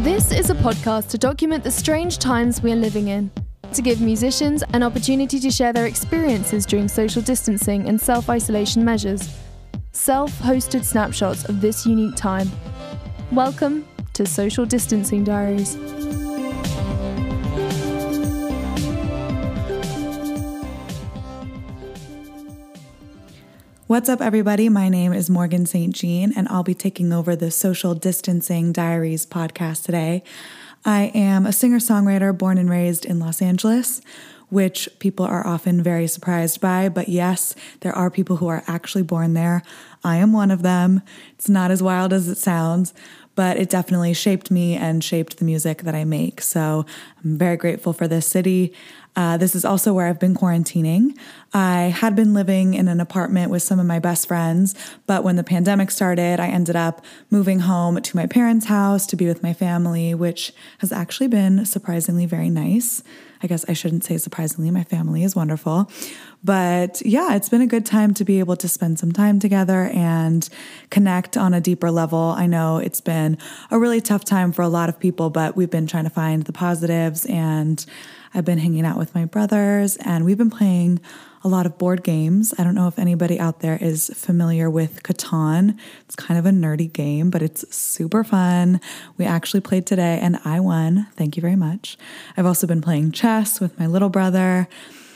This is a podcast to document the strange times we are living in, to give musicians an opportunity to share their experiences during social distancing and self isolation measures, self hosted snapshots of this unique time. Welcome to Social Distancing Diaries. What's up, everybody? My name is Morgan St. Jean, and I'll be taking over the Social Distancing Diaries podcast today. I am a singer songwriter born and raised in Los Angeles, which people are often very surprised by. But yes, there are people who are actually born there. I am one of them. It's not as wild as it sounds, but it definitely shaped me and shaped the music that I make. So I'm very grateful for this city. Uh, this is also where I've been quarantining. I had been living in an apartment with some of my best friends, but when the pandemic started, I ended up moving home to my parents' house to be with my family, which has actually been surprisingly very nice. I guess I shouldn't say surprisingly, my family is wonderful. But yeah, it's been a good time to be able to spend some time together and connect on a deeper level. I know it's been a really tough time for a lot of people, but we've been trying to find the positives and I've been hanging out with my brothers and we've been playing a lot of board games. I don't know if anybody out there is familiar with Catan. It's kind of a nerdy game, but it's super fun. We actually played today and I won. Thank you very much. I've also been playing chess with my little brother.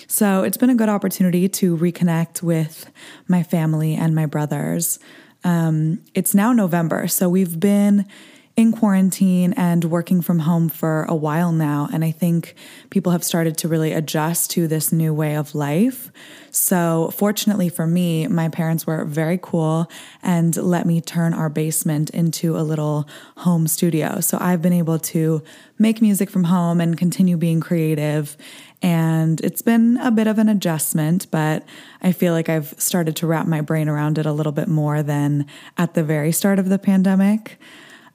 So it's been a good opportunity to reconnect with my family and my brothers. Um, it's now November, so we've been in quarantine and working from home for a while now. And I think people have started to really adjust to this new way of life. So, fortunately for me, my parents were very cool and let me turn our basement into a little home studio. So, I've been able to make music from home and continue being creative. And it's been a bit of an adjustment, but I feel like I've started to wrap my brain around it a little bit more than at the very start of the pandemic.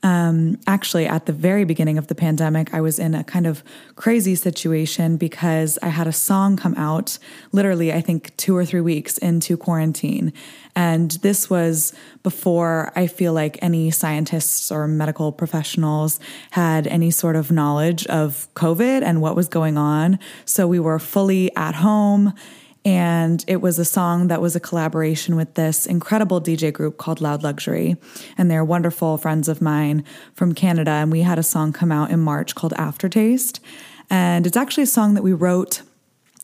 Um, actually, at the very beginning of the pandemic, I was in a kind of crazy situation because I had a song come out literally, I think, two or three weeks into quarantine. And this was before I feel like any scientists or medical professionals had any sort of knowledge of COVID and what was going on. So we were fully at home and it was a song that was a collaboration with this incredible DJ group called Loud Luxury. And they're wonderful friends of mine from Canada. And we had a song come out in March called Aftertaste. And it's actually a song that we wrote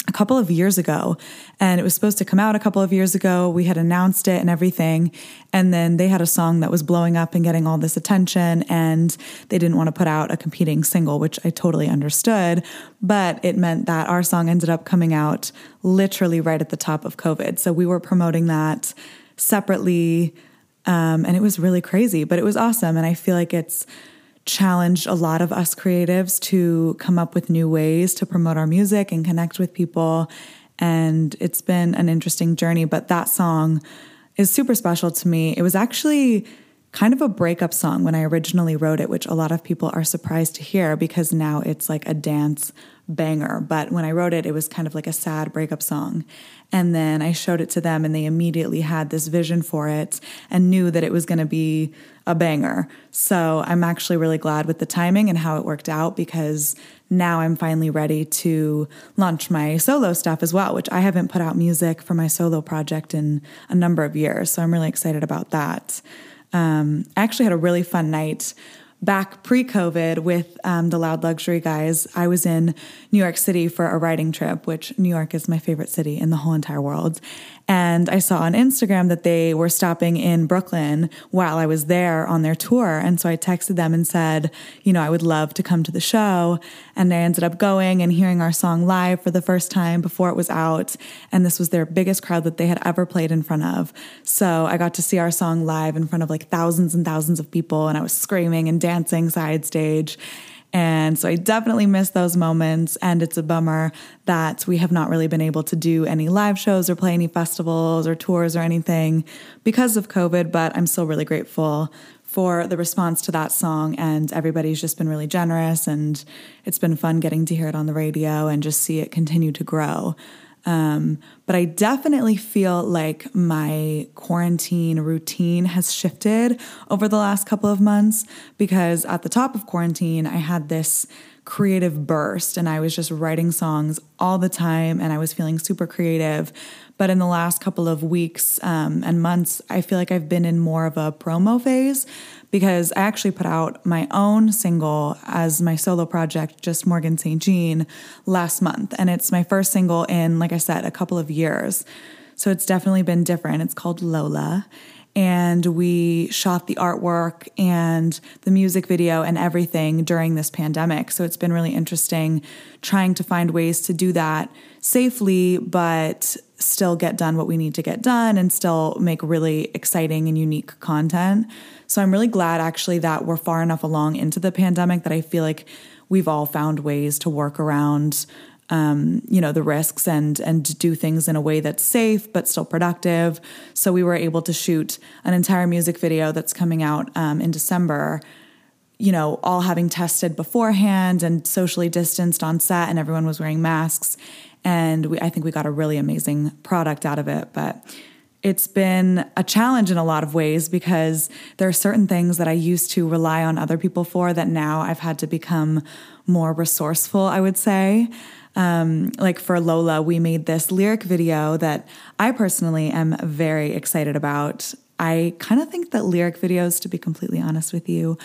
a couple of years ago and it was supposed to come out a couple of years ago. We had announced it and everything. And then they had a song that was blowing up and getting all this attention and they didn't want to put out a competing single, which I totally understood. But it meant that our song ended up coming out literally right at the top of COVID. So we were promoting that separately. Um, and it was really crazy, but it was awesome. And I feel like it's, challenged a lot of us creatives to come up with new ways to promote our music and connect with people. And it's been an interesting journey, but that song is super special to me. It was actually kind of a breakup song when I originally wrote it, which a lot of people are surprised to hear because now it's like a dance banger. But when I wrote it, it was kind of like a sad breakup song. And then I showed it to them, and they immediately had this vision for it and knew that it was going to be a banger. So I'm actually really glad with the timing and how it worked out because now I'm finally ready to launch my solo stuff as well, which I haven't put out music for my solo project in a number of years. So I'm really excited about that. Um, I actually had a really fun night back pre COVID with um, the Loud Luxury guys, I was in New York City for a writing trip, which New York is my favorite city in the whole entire world. And I saw on Instagram that they were stopping in Brooklyn while I was there on their tour. And so I texted them and said, you know, I would love to come to the show. And I ended up going and hearing our song live for the first time before it was out. And this was their biggest crowd that they had ever played in front of. So I got to see our song live in front of like thousands and thousands of people. And I was screaming and dancing side stage. And so I definitely miss those moments. And it's a bummer that we have not really been able to do any live shows or play any festivals or tours or anything because of COVID. But I'm still really grateful for the response to that song. And everybody's just been really generous. And it's been fun getting to hear it on the radio and just see it continue to grow. Um, but I definitely feel like my quarantine routine has shifted over the last couple of months because at the top of quarantine, I had this creative burst and I was just writing songs all the time and I was feeling super creative. But in the last couple of weeks um, and months, I feel like I've been in more of a promo phase because I actually put out my own single as my solo project, just Morgan St. Jean, last month. And it's my first single in, like I said, a couple of years. So it's definitely been different. It's called Lola. And we shot the artwork and the music video and everything during this pandemic. So it's been really interesting trying to find ways to do that safely, but still get done what we need to get done and still make really exciting and unique content. So I'm really glad actually that we're far enough along into the pandemic that I feel like we've all found ways to work around um, you know the risks and and do things in a way that's safe but still productive. So we were able to shoot an entire music video that's coming out um, in December. You know, all having tested beforehand and socially distanced on set, and everyone was wearing masks. And we, I think we got a really amazing product out of it. But it's been a challenge in a lot of ways because there are certain things that I used to rely on other people for that now I've had to become more resourceful, I would say. Um, like for Lola, we made this lyric video that I personally am very excited about. I kind of think that lyric videos, to be completely honest with you,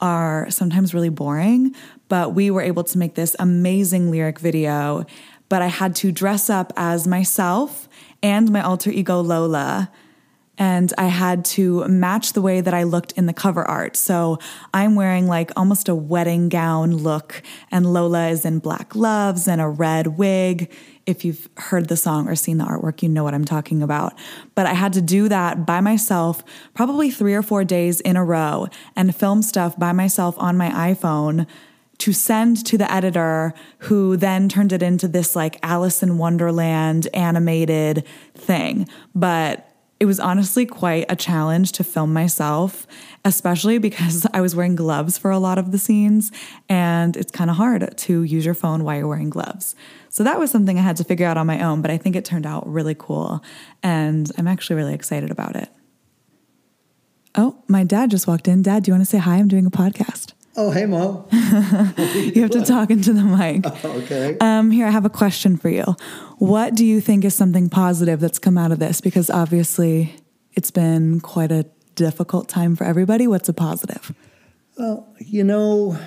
are sometimes really boring, but we were able to make this amazing lyric video. But I had to dress up as myself and my alter ego Lola. And I had to match the way that I looked in the cover art. So I'm wearing like almost a wedding gown look, and Lola is in black gloves and a red wig. If you've heard the song or seen the artwork, you know what I'm talking about. But I had to do that by myself, probably three or four days in a row, and film stuff by myself on my iPhone to send to the editor who then turned it into this like Alice in Wonderland animated thing. But it was honestly quite a challenge to film myself, especially because I was wearing gloves for a lot of the scenes and it's kind of hard to use your phone while you're wearing gloves. So that was something I had to figure out on my own, but I think it turned out really cool and I'm actually really excited about it. Oh, my dad just walked in. Dad, do you want to say hi? I'm doing a podcast. Oh, hey, Mo. you have to talk into the mic. okay. Um, here, I have a question for you. What do you think is something positive that's come out of this? Because obviously, it's been quite a difficult time for everybody. What's a positive? Well, you know,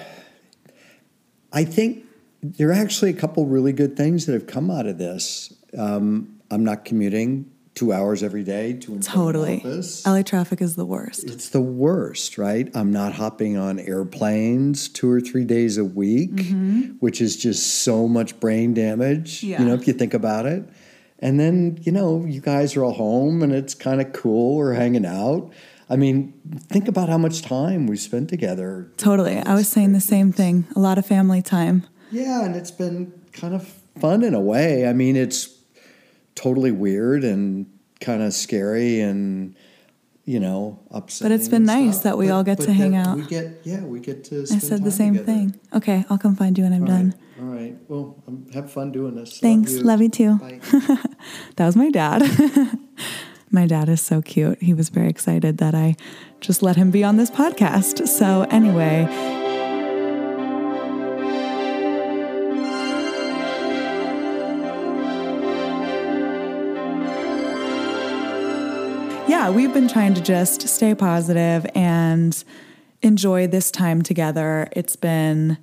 I think there are actually a couple really good things that have come out of this. Um, I'm not commuting two hours every day to and totally. office. LA traffic is the worst. It's the worst, right? I'm not hopping on airplanes two or three days a week, mm-hmm. which is just so much brain damage. Yeah. You know, if you think about it. And then, you know, you guys are all home and it's kind of cool. We're hanging out. I mean, think about how much time we spent together. Totally. I was saying the same thing. A lot of family time. Yeah, and it's been kind of fun in a way. I mean, it's totally weird and kind of scary and you know upsetting. But it's been nice that we but, all get to hang out. We get yeah, we get to. I said the same together. thing. Okay, I'll come find you when I'm all done. Right. All right. Well, um, have fun doing this. Thanks. Love you, Love you too. That was my dad. my dad is so cute. He was very excited that I just let him be on this podcast. So anyway. Yeah, we've been trying to just stay positive and enjoy this time together. It's been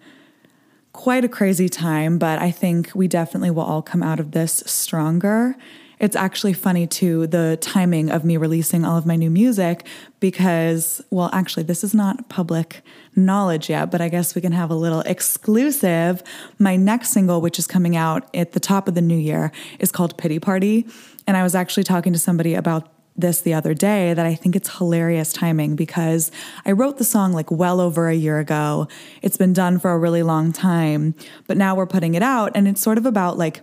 quite a crazy time, but I think we definitely will all come out of this stronger. It's actually funny too, the timing of me releasing all of my new music because, well, actually, this is not public knowledge yet, but I guess we can have a little exclusive. My next single, which is coming out at the top of the new year, is called Pity Party. And I was actually talking to somebody about this the other day that I think it's hilarious timing because I wrote the song like well over a year ago. It's been done for a really long time, but now we're putting it out and it's sort of about like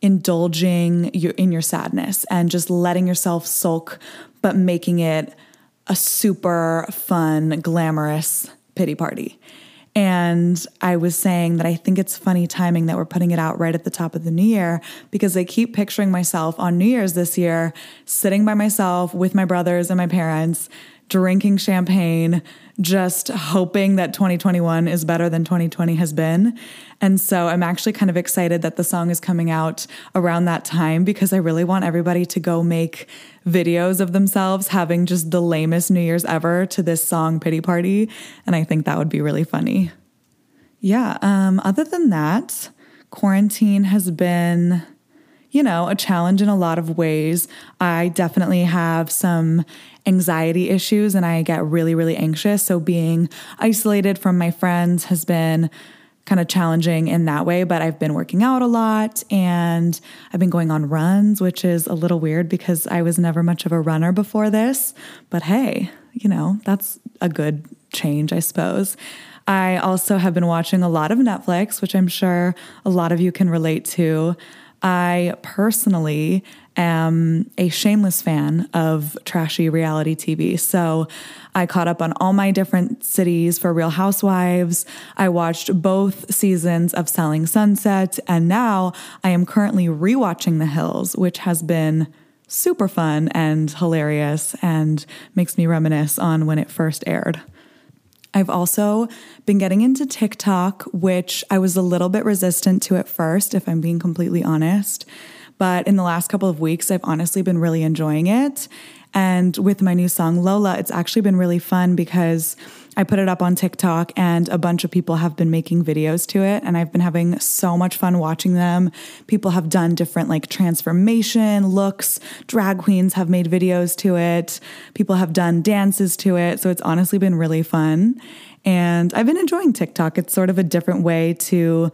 indulging in your sadness and just letting yourself sulk, but making it a super fun, glamorous pity party. And I was saying that I think it's funny timing that we're putting it out right at the top of the new year because I keep picturing myself on New Year's this year, sitting by myself with my brothers and my parents, drinking champagne, just hoping that 2021 is better than 2020 has been. And so I'm actually kind of excited that the song is coming out around that time because I really want everybody to go make videos of themselves having just the lamest New Year's ever to this song Pity Party. And I think that would be really funny. Yeah, um, other than that, quarantine has been you know, a challenge in a lot of ways. I definitely have some anxiety issues and I get really, really anxious. So being isolated from my friends has been kind of challenging in that way, but I've been working out a lot and I've been going on runs, which is a little weird because I was never much of a runner before this. But hey, you know, that's a good change, I suppose. I also have been watching a lot of Netflix, which I'm sure a lot of you can relate to. I personally am a shameless fan of trashy reality TV. So I caught up on all my different cities for Real Housewives. I watched both seasons of Selling Sunset, and now I am currently rewatching The Hills, which has been super fun and hilarious and makes me reminisce on when it first aired. I've also been getting into TikTok, which I was a little bit resistant to at first, if I'm being completely honest. But in the last couple of weeks, I've honestly been really enjoying it. And with my new song, Lola, it's actually been really fun because I put it up on TikTok and a bunch of people have been making videos to it. And I've been having so much fun watching them. People have done different like transformation looks. Drag queens have made videos to it. People have done dances to it. So it's honestly been really fun. And I've been enjoying TikTok. It's sort of a different way to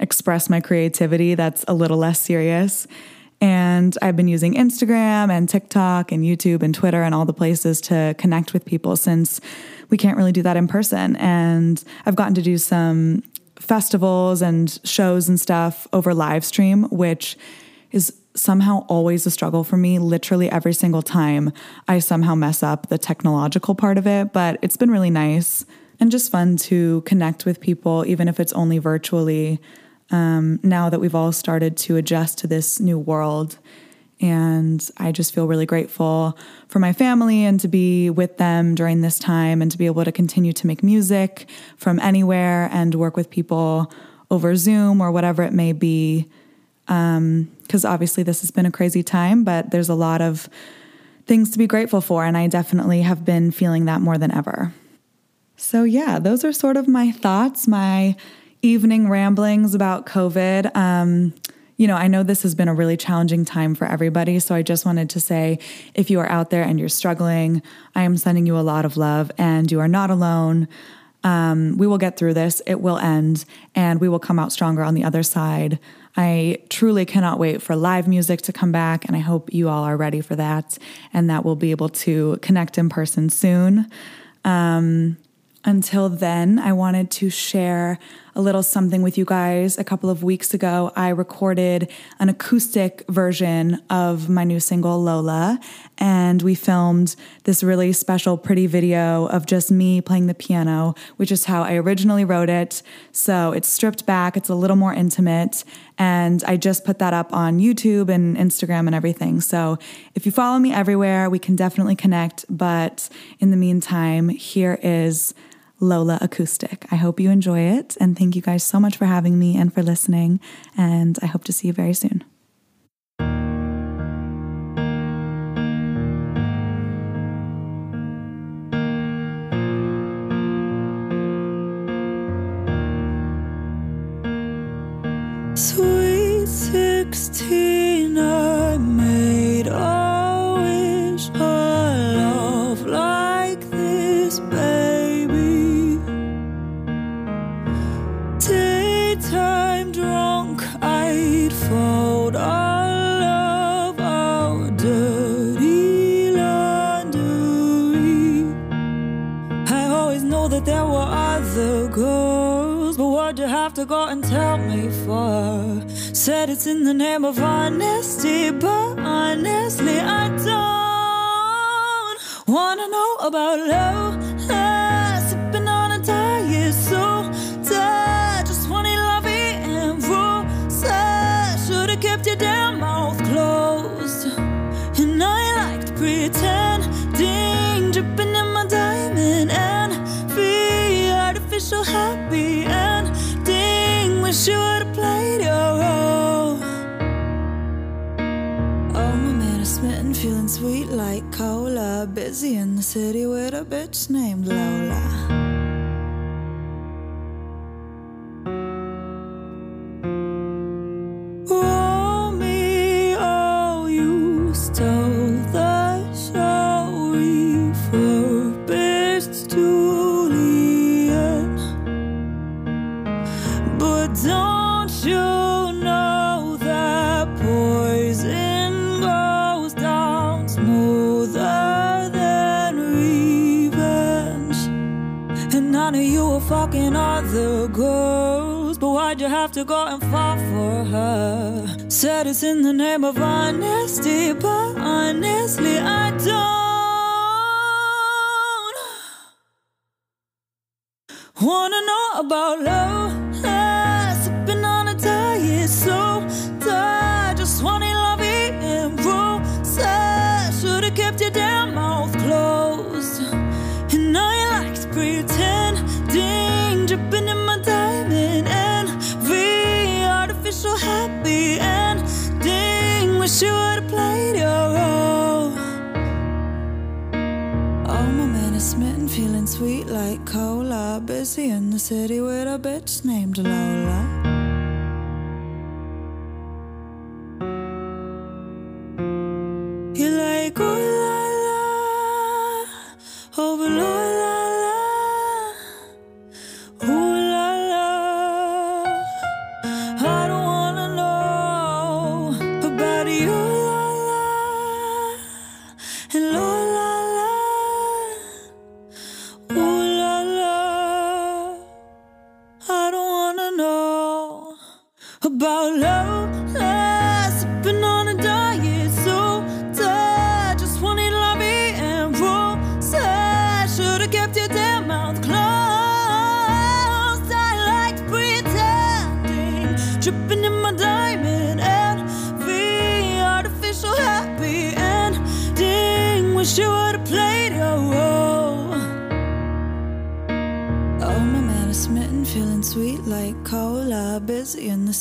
express my creativity that's a little less serious. And I've been using Instagram and TikTok and YouTube and Twitter and all the places to connect with people since we can't really do that in person. And I've gotten to do some festivals and shows and stuff over live stream, which is somehow always a struggle for me. Literally every single time I somehow mess up the technological part of it, but it's been really nice and just fun to connect with people, even if it's only virtually um, now that we've all started to adjust to this new world. And I just feel really grateful for my family and to be with them during this time and to be able to continue to make music from anywhere and work with people over Zoom or whatever it may be. Because um, obviously, this has been a crazy time, but there's a lot of things to be grateful for. And I definitely have been feeling that more than ever. So, yeah, those are sort of my thoughts, my evening ramblings about COVID. Um, you know, I know this has been a really challenging time for everybody. So I just wanted to say if you are out there and you're struggling, I am sending you a lot of love and you are not alone. Um, we will get through this, it will end, and we will come out stronger on the other side. I truly cannot wait for live music to come back, and I hope you all are ready for that and that we'll be able to connect in person soon. Um, until then, I wanted to share a little something with you guys. A couple of weeks ago, I recorded an acoustic version of my new single, Lola, and we filmed this really special, pretty video of just me playing the piano, which is how I originally wrote it. So it's stripped back, it's a little more intimate, and I just put that up on YouTube and Instagram and everything. So if you follow me everywhere, we can definitely connect. But in the meantime, here is Lola Acoustic. I hope you enjoy it. And thank you guys so much for having me and for listening. And I hope to see you very soon. To go and tell me for? Said it's in the name of honesty, but honestly, I don't wanna know about love. City with a bitch named to go and fall for her? Said it's in the name of honesty, but honestly, I don't wanna know about love. Busy in the city with a bitch named Lola.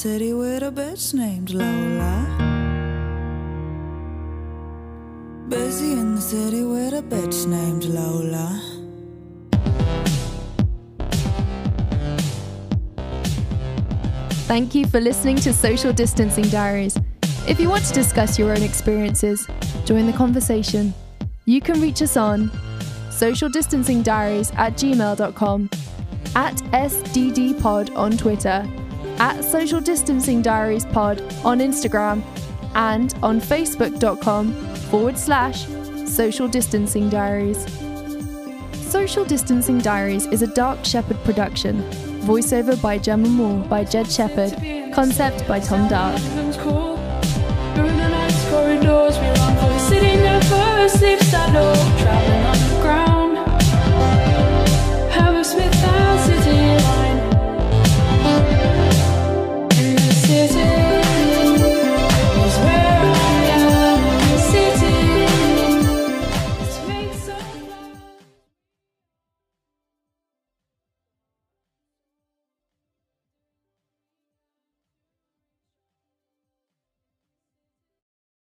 City with a bitch named Lola. Busy in the city with a bitch named Lola. Thank you for listening to Social Distancing Diaries. If you want to discuss your own experiences, join the conversation. You can reach us on socialdistancingdiaries at gmail.com, at SDDpod on Twitter, at Social Distancing Diaries Pod on Instagram and on facebook.com forward slash Social Distancing Diaries. Social Distancing Diaries is a Dark Shepherd production. Voiceover by Gemma Moore by Jed Shepherd. Concept by Tom Dark.